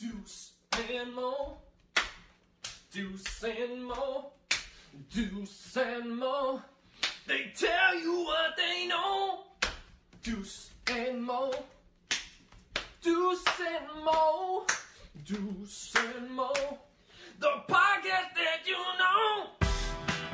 Deuce and Mo. Deuce and Mo. Deuce and Mo. They tell you what they know. Deuce and Mo. Deuce and Mo. Deuce and Mo. The podcast that you know.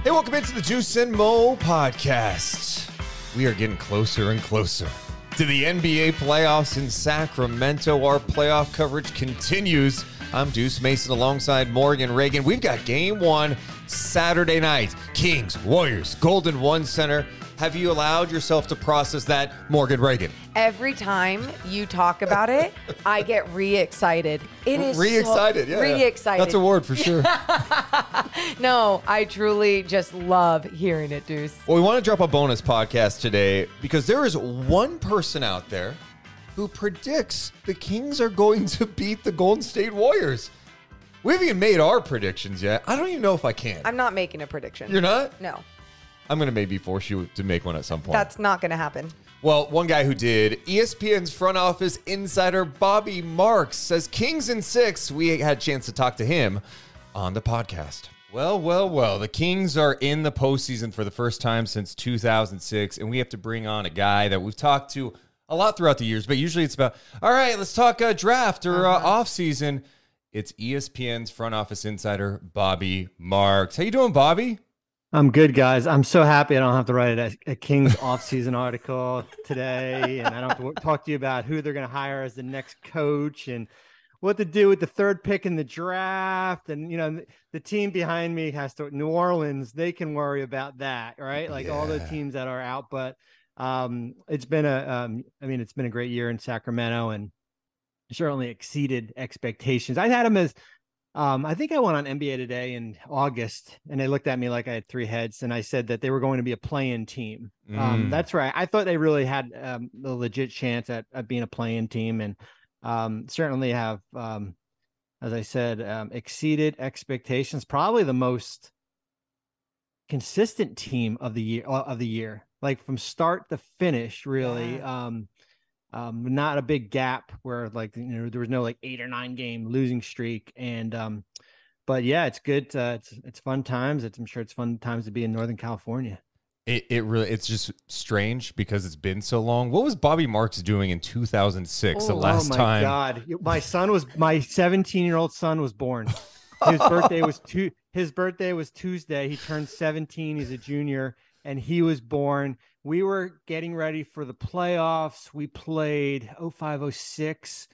Hey, welcome into the Deuce and Mo podcast. We are getting closer and closer to the NBA playoffs in Sacramento. Our playoff coverage continues. I'm Deuce Mason alongside Morgan Ragan. We've got game one Saturday night Kings, Warriors, Golden One Center. Have you allowed yourself to process that, Morgan Ragan? Every time you talk about it, I get re-excited. It is Re-excited, so, yeah. Re-excited. That's a word for sure. No, I truly just love hearing it, Deuce. Well, we want to drop a bonus podcast today because there is one person out there who predicts the Kings are going to beat the Golden State Warriors. We haven't even made our predictions yet. I don't even know if I can. I'm not making a prediction. You're not? No, I'm going to maybe force you to make one at some point. that's not going to happen. well, one guy who did, ESPN's front office insider Bobby Marks says Kings in six. We had a chance to talk to him on the podcast. Well, well, well. The Kings are in the postseason for the first time since 2006, and we have to bring on a guy that we've talked to a lot throughout the years, but usually it's about, all right, let's talk uh, draft or uh, off season. It's ESPN's front office insider Bobby Marks. How you doing, Bobby? I'm good, guys. I'm so happy I don't have to write a, a Kings offseason article today, and I don't have to talk to you about who they're going to hire as the next coach and what to do with the third pick in the draft. And you know, the team behind me has to New Orleans. They can worry about that, right? Like all the teams that are out. But um, it's been a, um, I mean, it's been a great year in Sacramento, and certainly exceeded expectations. I had them as um, I think I went on NBA Today in August, and they looked at me like I had three heads, and I said that they were going to be a play-in team. Um, Mm. that's right. I thought they really had um, a legit chance at, at being a play-in team, and um, certainly have, um, as I said, um, exceeded expectations. Probably the most consistent team of the year uh, of the year, like from start to finish. Really, um, um, not a big gap where like you know there was no like eight or nine game losing streak, and um, but yeah, it's good. Uh, it's it's fun times. It's I'm sure it's fun times to be in Northern California. It, it really it's just strange because it's been so long. What was Bobby Marks doing in 2006, the Oh, last oh my time? god, my son was my 17 year old son was born. His birthday was two. His birthday was Tuesday. He turned 17. He's a junior, and he was born. We were getting ready for the playoffs. We played 0506.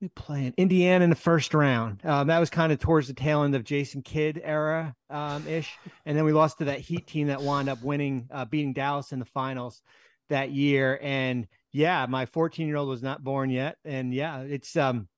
We played Indiana in the first round. Um, that was kind of towards the tail end of Jason Kidd era um, ish, and then we lost to that Heat team that wound up winning, uh, beating Dallas in the finals that year. And yeah, my 14 year old was not born yet, and yeah, it's um.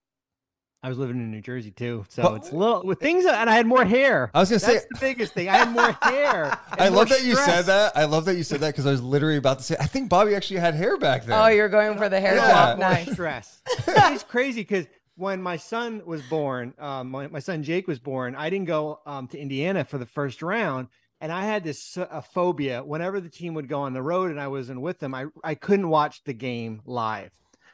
I was living in New Jersey too, so But- it's a little with things, and I had more hair. I was gonna say- That's the biggest thing. I had more hair. I more love that you said that. I love that you said that because I was literally about to say. I think Bobby actually had hair back then. Oh, you're going for the hair Yeah. drop. more Nice. stress. it's crazy because when my son was born, um, my, my son Jake was born, I didn't go um, to Indiana for the first round. And I had this uh, phobia whenever the team would go on the road and I wasn't with them, I, I couldn't watch the game live.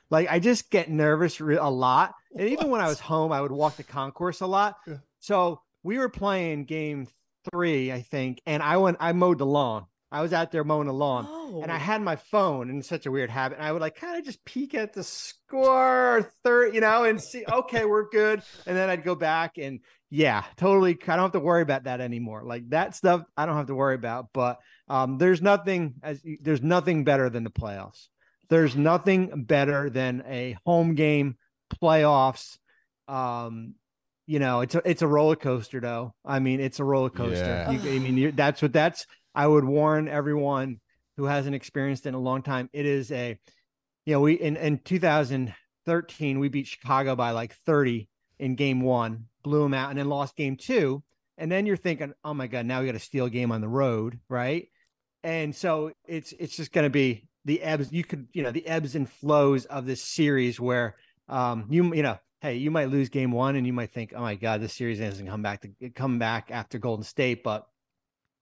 Like I just get nervous re- a lot. And even when I was home, I would walk the concourse a lot. Yeah. So we were playing game three, I think, and I went, I mowed the lawn. I was out there mowing the lawn Oh. and I had my phone and such a weird habit. And I would like kind of just peek at the score third, you know, and see, okay, we're good. And then I'd go back and yeah, totally. I don't have to worry about that anymore. Like that stuff, I don't have to worry about. But um, there's nothing as there's nothing better than the playoffs. There's nothing better than a home game playoffs. Um, you know, it's a it's a roller coaster though. I mean, it's a roller coaster. Yeah. You, I mean, that's what that's. I would warn everyone who hasn't experienced it in a long time. It is a, you know, we in in 2013 we beat Chicago by like 30 in game one, blew them out, and then lost game two. And then you're thinking, oh my god, now we got to steal game on the road, right? And so it's it's just going to be the ebbs. You could you know the ebbs and flows of this series where um you you know hey you might lose game one and you might think oh my god this series doesn't come back to come back after Golden State, but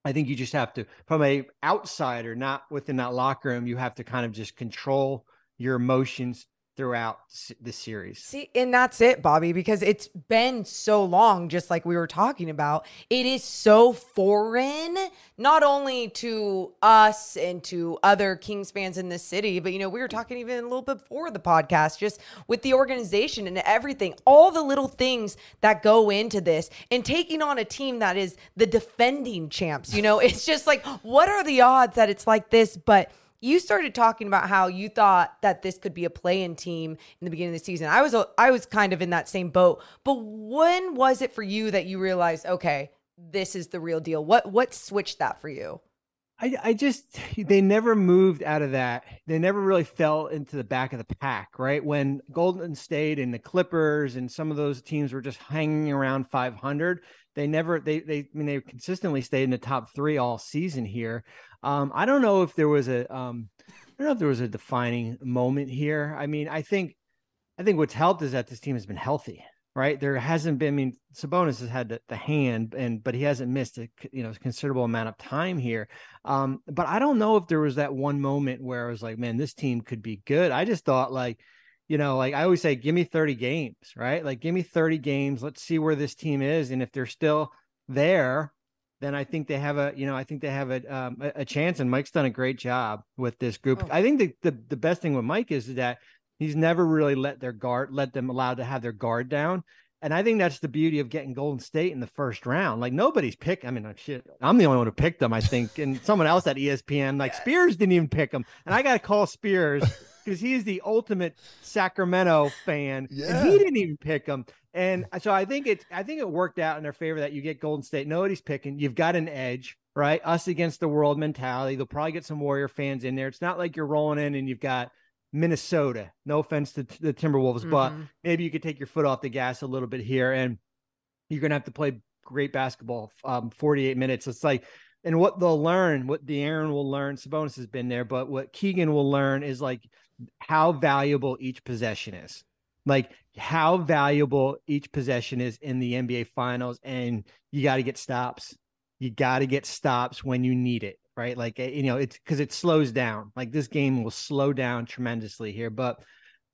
I think you just have to, from a outsider, not within that locker room, you have to kind of just control your emotions throughout the series. See, and that's it, Bobby, because it's been so long, just like we were talking about. It is so foreign, not only to us and to other Kings fans in the city, but you know, we were talking even a little bit before the podcast, just with the organization and everything, all the little things that go into this and taking on a team that is the defending champs. You know, it's just like, what are the odds that it's like this? But you started talking about how you thought that this could be a play-in team in the beginning of the season. I was I was kind of in that same boat. But when was it for you that you realized, okay, this is the real deal? What what switched that for you? I, I just they never moved out of that. They never really fell into the back of the pack, right? When Golden State and the Clippers and some of those teams were just hanging around 500, they never they they I mean they consistently stayed in the top three all season here. Um, I don't know if there was a um, I don't know if there was a defining moment here. I mean, I think I think what's helped is that this team has been healthy, right? There hasn't been. I mean, Sabonis has had the, the hand, and but he hasn't missed a you know considerable amount of time here. Um, but I don't know if there was that one moment where I was like, man, this team could be good. I just thought like you know, like I always say, give me 30 games, right? Like, give me 30 games. Let's see where this team is. And if they're still there, then I think they have a, you know, I think they have a um, a, chance. And Mike's done a great job with this group. Oh. I think the, the the best thing with Mike is that he's never really let their guard, let them allowed to have their guard down. And I think that's the beauty of getting Golden State in the first round. Like nobody's picked. I mean, shit, I'm the only one who picked them, I think. And someone else at ESPN, like. Spears didn't even pick them. And I got to call Spears because he's the ultimate Sacramento fan, yeah. and he didn't even pick them. And so I think it, I think it worked out in their favor that you get Golden State. Nobody's picking. You've got an edge, right? Us against the world mentality. They'll probably get some Warrior fans in there. It's not like you're rolling in and you've got Minnesota. No offense to the Timberwolves, mm-hmm. but maybe you could take your foot off the gas a little bit here, and you're gonna have to play great basketball. Um, 48 minutes. It's like and what they'll learn, what De'Aaron will learn, Sabonis has been there, but what Keegan will learn is like how valuable each possession is. Like how valuable each possession is in the NBA finals. And you got to get stops. You got to get stops when you need it, right? Like, eh, you know, it's because it slows down. Like this game will slow down tremendously here, but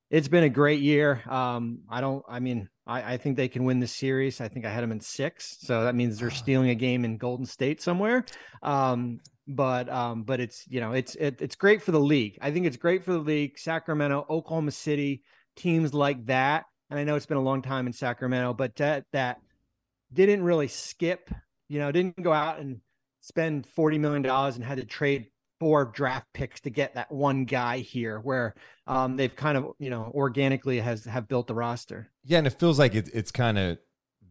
it's been a great year. Um, I don't, I mean, I, I think they can win this series. I think I had them in six. So that means they're stealing a game in Golden State somewhere. Um, but um, but it's you know it's it, it's great for the league. I think it's great for the league. Sacramento, Oklahoma City, teams like that. And I know it's been a long time in Sacramento, but that that didn't really skip. You know, didn't go out and spend forty million dollars and had to trade four draft picks to get that one guy here where um, they've kind of you know organically has have built the roster yeah and it feels like it, it's kind of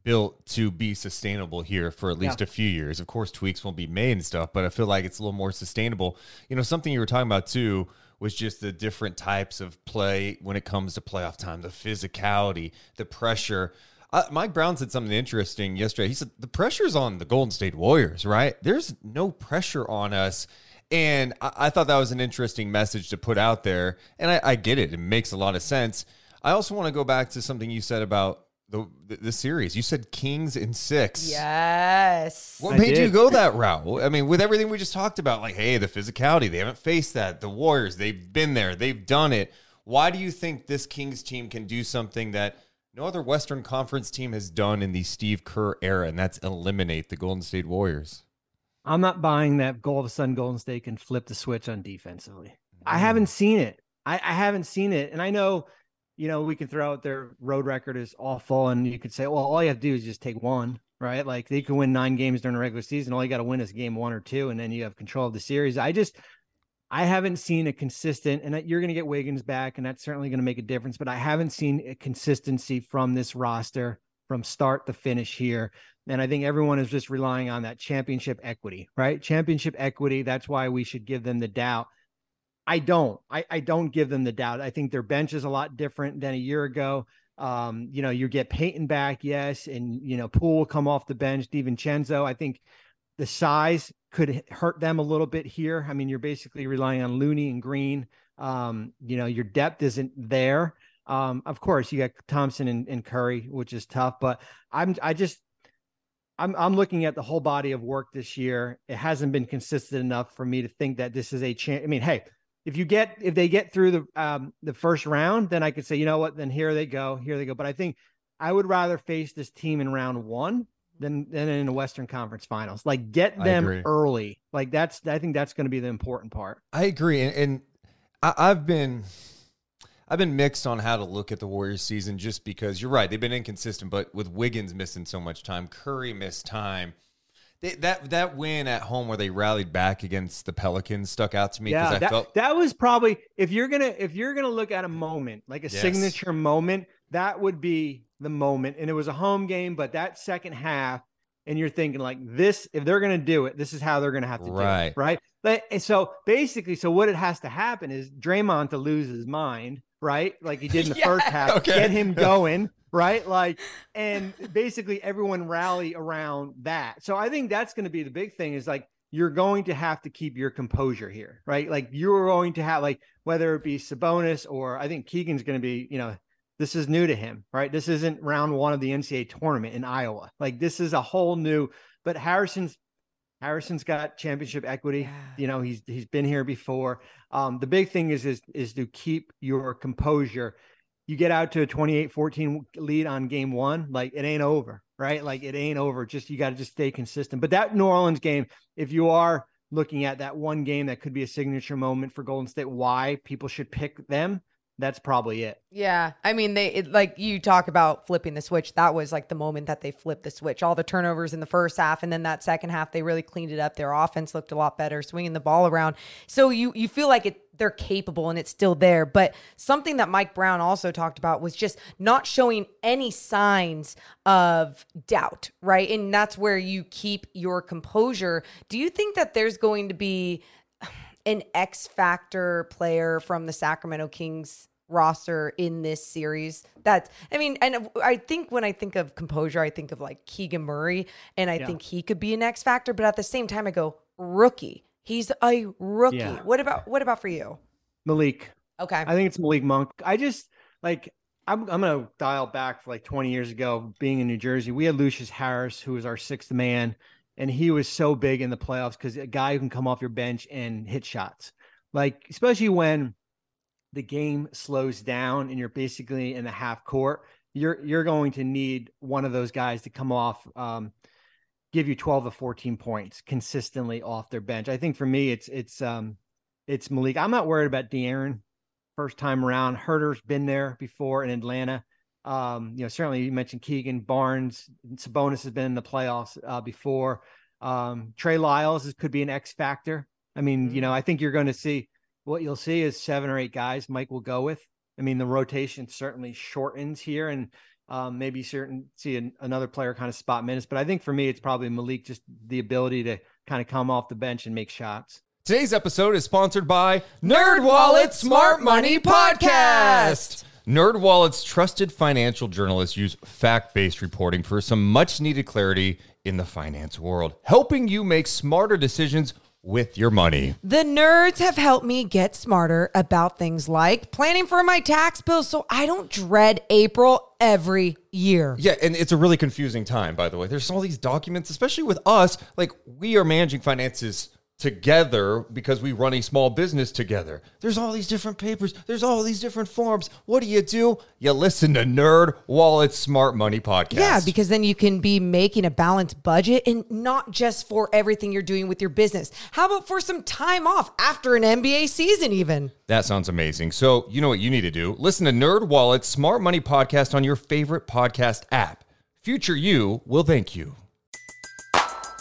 built to be sustainable here for at least yeah. a few years. Of course, tweaks won't be made and stuff, but I feel like it's a little more sustainable. You know, something you were talking about too was just the different types of play when it comes to playoff time, the physicality, the pressure. Uh, Mike Brown said something interesting yesterday. He said the pressure's on the Golden State Warriors, right? There's no pressure on us. And I, I thought that was an interesting message to put out there. And I, I get it, it makes a lot of sense. I also want to go back to something you said about the, the, the series. You said Kings in six. Yes. What I made did. you go that route? I mean, with everything we just talked about, like, hey, the physicality, they haven't faced that. The Warriors, they've been there, they've done it. Why do you think this Kings team can do something that no other Western Conference team has done in the Steve Kerr era, and that's eliminate the Golden State Warriors? I'm not buying that all of a sudden Golden State can flip the switch on defensively. Mm. I haven't seen it. I, I haven't seen it. And I know you know, we can throw out their road record is awful, and you could say, well, all you have to do is just take one, right? Like they can win nine games during the regular season. All you got to win is game one or two, and then you have control of the series. I just, I haven't seen a consistent, and you're going to get Wiggins back, and that's certainly going to make a difference. But I haven't seen a consistency from this roster from start to finish here. And I think everyone is just relying on that championship equity, right? Championship equity. That's why we should give them the doubt. I don't. I, I don't give them the doubt. I think their bench is a lot different than a year ago. Um, you know, you get Payton back, yes, and you know, Poole will come off the bench, DiVincenzo. I think the size could hurt them a little bit here. I mean, you're basically relying on Looney and Green. Um, you know, your depth isn't there. Um, of course, you got Thompson and, and Curry, which is tough, but I'm I just I'm I'm looking at the whole body of work this year. It hasn't been consistent enough for me to think that this is a chance. I mean, hey, if you get if they get through the um the first round, then I could say, you know what, then here they go, here they go. But I think I would rather face this team in round one than than in the Western Conference Finals. Like get them early. Like that's I think that's going to be the important part. I agree, and, and I, I've been I've been mixed on how to look at the Warriors season, just because you're right, they've been inconsistent, but with Wiggins missing so much time, Curry missed time. They, that that win at home where they rallied back against the Pelicans stuck out to me because Yeah, I that, felt that was probably if you're gonna if you're gonna look at a moment like a Yes. signature moment, that would be the moment. And it was a home game, but that second half, and you're thinking like this, if they're gonna do it, this is how they're gonna have to do Right. it, right? But and so basically, so what it has to happen is Draymond to lose his mind, right? Like he did in the first half, okay. get him going, right? Like, and basically everyone rally around that. So I think that's going to be the big thing is like you're going to have to keep your composure here, right? Like you're going to have like whether it be Sabonis or I think Keegan's going to be, you know, this is new to him, right? This isn't round one of the NCAA tournament in Iowa. Like this is a whole new. But Harrison's Harrison's got championship equity. Yeah. You know, he's he's been here before. Um, the big thing is is is to keep your composure. You get out to a 28-14 lead on game one, like it ain't over, right? Like it ain't over. Just you got to just stay consistent. But that New Orleans game, if you are looking at that one game that could be a signature moment for Golden State, why people should pick them, that's probably it. Yeah, I mean, they it, like you talk about flipping the switch. That was like the moment that they flipped the switch. All the turnovers in the first half, and then that second half, they really cleaned it up. Their offense looked a lot better, swinging the ball around. So you you feel like it they're capable and it's still there. But something that Mike Brown also talked about was just not showing any signs of doubt, right? And that's where you keep your composure. Do you think that there's going to be an X factor player from the Sacramento Kings roster in this series. That's, I mean, and I think when I think of composure, I think of like Keegan Murray, and I Yeah. think he could be an X factor. But at the same time, I go rookie. He's a rookie. Yeah. What about what about for you? Malik, Okay. I think it's Malik Monk. I just like I'm I'm gonna dial back for like 20 years ago, being in New Jersey. We had Lucious Harris, who was our sixth man, and he was so big in the playoffs because a guy who can come off your bench and hit shots. Like, especially when the game slows down and you're basically in the half court, you're you're going to need one of those guys to come off um give you 12 to 14 points consistently off their bench. I think for me it's it's um it's Malik. I'm not worried about De'Aaron first time around. Huerter's been there before in Atlanta. Um, you know, certainly you mentioned Keegan Barnes, Sabonis has been in the playoffs uh, before. Um, Trey Lyles is, could be an X factor. I mean, you know, I think you're going to see what you'll see is seven or eight guys Mike will go with. I mean, the rotation certainly shortens here, and um, maybe certain see an, another player kind of spot minutes. But I think for me, it's probably Malik, just the ability to kind of come off the bench and make shots. Today's episode is sponsored by Nerd Wallet Smart Money Podcast. NerdWallet's trusted financial journalists use fact-based reporting for some much-needed clarity in the finance world, helping you make smarter decisions with your money. The nerds have helped me get smarter about things like planning for my tax bills so I don't dread April every year. Yeah, and it's a really confusing time, by the way. There's all these documents, especially with us. Like, we are managing finances together because we run a small business together. There's all these different papers, there's all these different forms. What do you do? You listen to Nerd Wallet Smart Money Podcast. Yeah, because then you can be making a balanced budget and not just for everything you're doing with your business. How about for some time off after an NBA season, even? That sounds amazing. So, you know what you need to do? Listen to Nerd Wallet Smart Money Podcast on your favorite podcast app. Future you will thank you.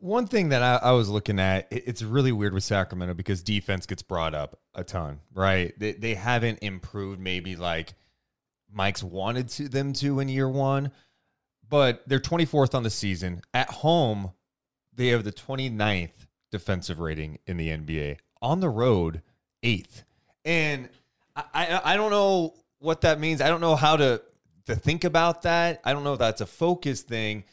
One thing that I, I was looking at, it- it's really weird with Sacramento because defense gets brought up a ton, right? They, they haven't improved maybe like Mike's wanted to them to in year one, but they're 24th on the season. At home, they have the 29th defensive rating in the NBA. On the road, eighth. And I, I I don't know what that means. I don't know how to to think about that. I don't know if that's a focus thing,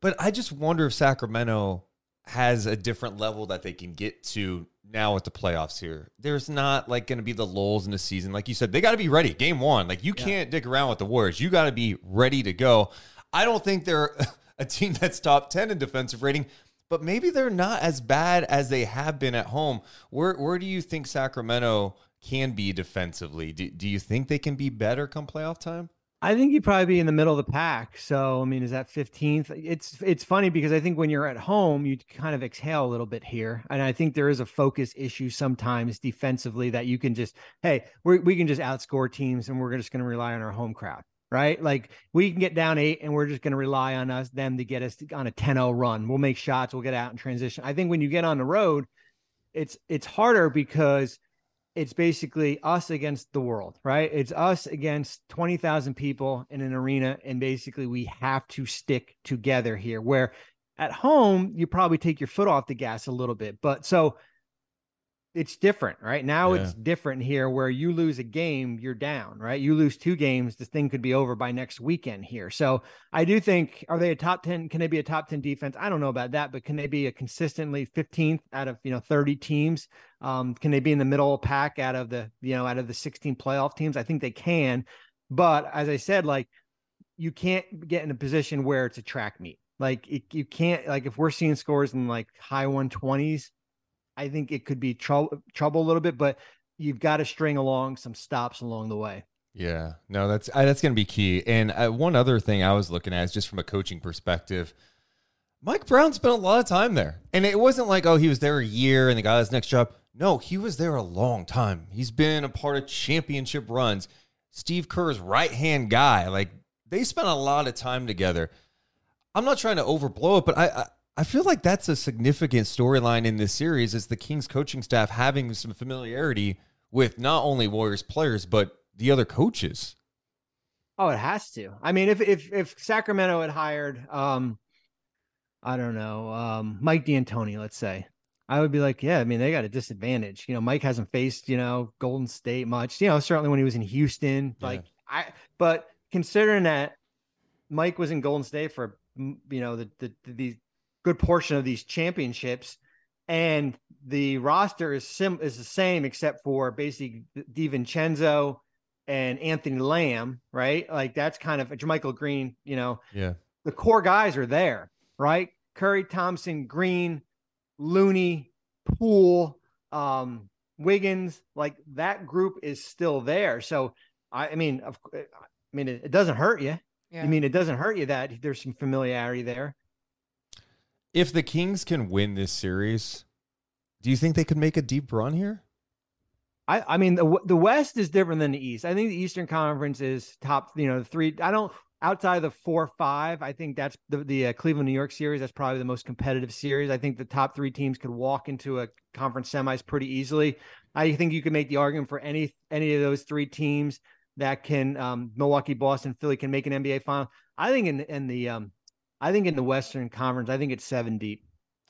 but I just wonder if Sacramento has a different level that they can get to now with the playoffs here. There's not like going to be the lulls in the season. Like you said, they got to be ready. Game one. Like you can't dick around with the Warriors. You got to be ready to go. I don't think they're a team that's top 10 in defensive rating, but maybe they're not as bad as they have been at home. Where, where do you think Sacramento can be defensively? Do, do you think they can be better come playoff time? I think you'd probably be in the middle of the pack. So I mean, is that 15th? It's it's funny because I think when you're at home, you kind of exhale a little bit here, and I think there is a focus issue sometimes defensively that you can just hey we we can just outscore teams and we're just going to rely on our home crowd, right? Like we can get down eight and we're just going to rely on us them to get us on a 10-0 run. We'll make shots, we'll get out and transition. I think when you get on the road, it's it's harder because it's basically us against the world, right? It's us against 20,000 people in an arena. And basically, we have to stick together here. Where at home, you probably take your foot off the gas a little bit. But so it's different, right? Now Yeah. it's different here where you lose a game, you're down, right? You lose two games, the thing could be over by next weekend here. So I do think, are they a top 10? Can they be a top 10 defense? I don't know about that, but can they be a consistently 15th out of, you know, 30 teams? Um, can they be in the middle pack out of the, you know, out of the 16 playoff teams? I think they can. But as I said, like you can't get in a position where it's a track meet. Like it, you can't, like if we're seeing scores in like high 120s, I think it could be trouble trouble a little bit, but you've got to string along some stops along the way. Yeah, no, that's that's going to be key. And uh, one other thing I was looking at is just from a coaching perspective. Mike Brown spent a lot of time there, and it wasn't like oh he was there a year and they got his next job. No, he was there a long time. He's been a part of championship runs. Steve Kerr's right hand guy. Like they spent a lot of time together. I'm not trying to overblow it, but I I feel like that's a significant storyline in this series is the Kings coaching staff having some familiarity with not only Warriors players but the other coaches. Oh, it has to. I mean, if if if Sacramento had hired, um, I don't know, um, Mike D'Antoni, let's say, I would be like, yeah, I mean, they got a disadvantage. You know, Mike hasn't faced, you know, Golden State much. You know, certainly when he was in Houston, Yeah. like I. But considering that Mike was in Golden State for you know the the the good portion of these championships, and the roster is sim is the same except for basically DiVincenzo and Anthony Lamb, right? Like that's kind of JaMychal Green, you know, Yeah. the core guys are there, right? Curry, Thompson, Green, Looney, Poole, um, Wiggins, like that group is still there. So I, I mean, of, I mean, it, it doesn't hurt you. Yeah. I mean, it doesn't hurt you that there's some familiarity there. If the Kings can win this series, do you think they could make a deep run here? I, I mean, the the West is different than the East. I think the Eastern Conference is top. You know, three. I don't outside of the four five. I think that's the the uh, Cleveland New York series. That's probably the most competitive series. I think the top three teams could walk into a conference semis pretty easily. I think you can make the argument for any any of those three teams that can um, Milwaukee, Boston, Philly can make an NBA final. I think in in the um, I think in the Western Conference, I think it's seven deep.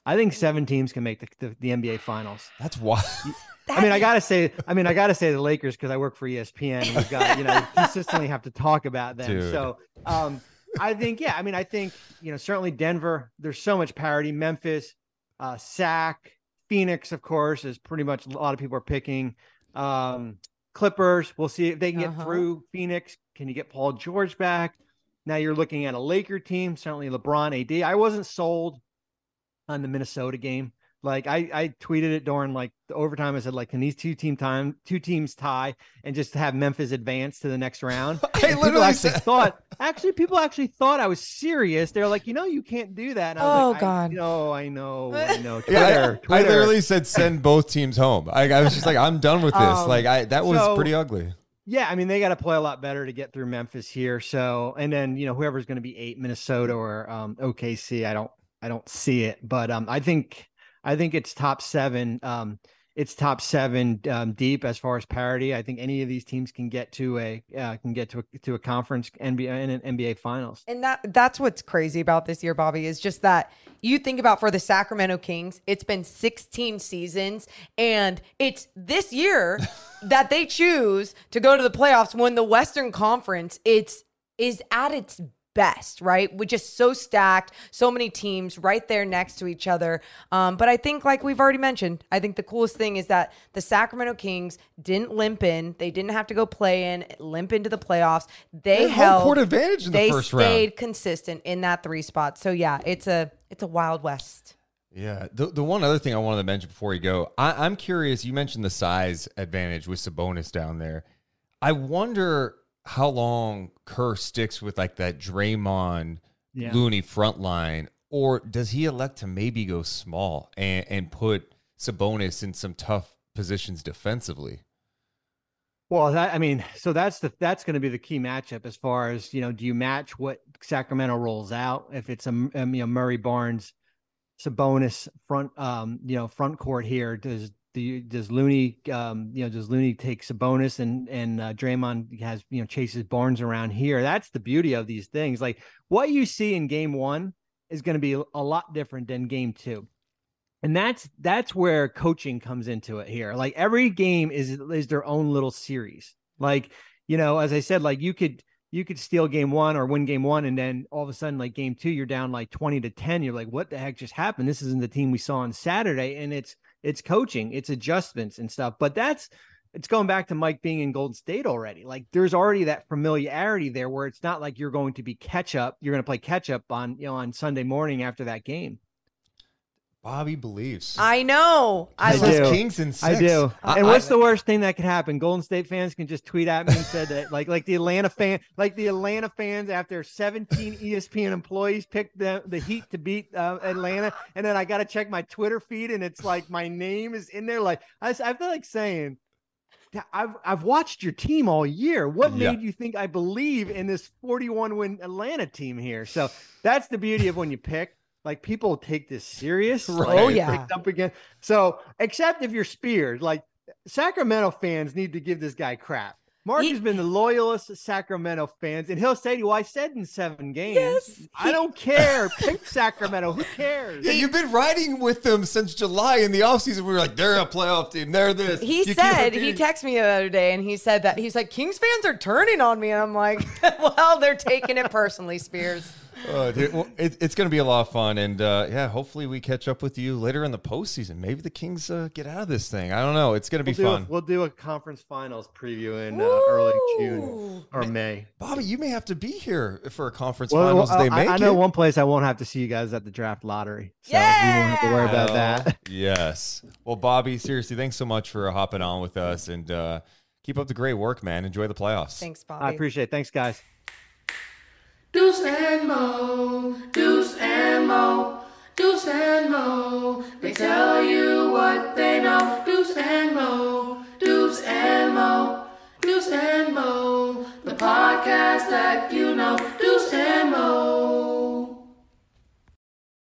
I think seven teams can make the, the, the NBA finals. That's why. I mean, I gotta say, I mean, I gotta say the Lakers because I work for ESPN. And we've got, you know, consistently have to talk about them. Dude. So, um, I think, yeah, I mean, I think, you know, certainly Denver. There's so much parity. Memphis, uh, Sac, Phoenix, of course, is pretty much a lot of people are picking. Um, Clippers. We'll see if they can get Uh-huh. through Phoenix. Can you get Paul George back? Now you're looking at a Laker team. Certainly LeBron, AD. I wasn't sold on the Minnesota game. Like I, I tweeted it during like the overtime. I said like, can these two team time two teams tie and just have Memphis advance to the next round? I And literally actually said- thought actually people actually thought I was serious. They're like, you know, you can't do that. And I was Oh, like, I God. know, I know, I know. Twitter, Yeah, I, I literally said send both teams home. I, I was just like, I'm done with this. Um, like, I that was so- pretty ugly. Yeah, I mean they got to play a lot better to get through Memphis here. So, and then you know whoever's going to be eight, Minnesota or um, OKC. I don't, I don't see it, but um, I think, I think it's top seven. Um, it's top seven um, deep as far as parity. I think any of these teams can get to a uh, can get to a, to a conference NBA and an NBA finals. And that that's what's crazy about this year, Bobby, is just that you think about for the Sacramento Kings, it's been 16 seasons, and it's this year that they choose to go to the playoffs when the Western Conference it's is at its best, right? We're just so stacked, so many teams right there next to each other. Um, but I think, like we've already mentioned, I think the coolest thing is that the Sacramento Kings didn't limp in. They didn't have to go play in, limp into the playoffs. They, They had home held court advantage in the they first round. stayed consistent in that three spot. So yeah, it's a it's a wild west. Yeah. The, the one other thing I wanted to mention before you go, I, I'm curious. You mentioned the size advantage with Sabonis down there. I wonder how long Kerr sticks with like that Draymond Yeah. Looney front line, or does he elect to maybe go small and, and put Sabonis in some tough positions defensively? Well, that, I mean, so that's the that's going to be the key matchup as far as you know. Do you match what Sacramento rolls out? If it's a um, you know Murray Barnes, Sabonis front um you know front court here, does does Looney um you know does Looney take Sabonis and and uh, Draymond has you know chases Barnes around here? That's the beauty of these things. Like what you see in Game One is going to be a lot different than Game Two. And that's that's where coaching comes into it here. Like every game is is their own little series. Like you know as i said like you could you could steal game one or win game one and then all of a sudden like game two you're down like 20 to 10 you're like what the heck just happened? This isn't the team we saw on saturday. And it's it's coaching it's adjustments and stuff but that's it's going back to mike being in golden state already. Like there's already that familiarity there where it's not like you're going to be catch up you're going to play catch up on you know on sunday morning after that game Bobby believes. I know. I, I Says do. Kings and I six. do. I- and what's I- the worst thing that could happen? Golden State fans can just tweet at me and said that, like, like the Atlanta fan, like the Atlanta fans after 17 ESPN employees picked the the Heat to beat uh, Atlanta, and then I got to check my Twitter feed, and it's like my name is in there. Like I feel like saying. I've I've watched your team all year. What Yeah. made you think I believe in this 41 win Atlanta team here? So that's the beauty of when you pick. Like people take this serious. Right. Oh, like, Oh, yeah. picked up again. So except if you're Spears, like Sacramento fans need to give this guy crap. Mark He- has been the loyalist Sacramento fans, and he'll say to you, I said in seven games. Yes, I he- don't care. Pick Sacramento. Who cares? Yeah, you've been riding with them since July in the offseason. We were like, they're a playoff team. They're this. he You said he texted me the other day and he said that he's like Kings fans are turning on me and I'm like, well, they're taking it personally, Spears. Oh, dude, well, it, it's going to be a lot of fun, and uh, yeah, hopefully we catch up with you later in the postseason. Maybe the Kings uh, get out of this thing. I don't know. It's going to be We'll do, fun. a, we'll do a conference finals preview in uh, early June or May. Bobby, you may have to be here for a conference Well, finals. well, they I, make I know it. one place I won't have to see you guys at the draft lottery, so we won't have to worry about that. yes. Well, Bobby, seriously, thanks so much for hopping on with us, and uh, keep up the great work, man. Enjoy the playoffs. Thanks, Bobby. I appreciate it. Thanks, guys. Deuce and Mo, Deuce and Mo, Deuce and Mo. They tell you what they know. Deuce and Mo, Deuce and Mo, Deuce and Mo. The podcast that you know.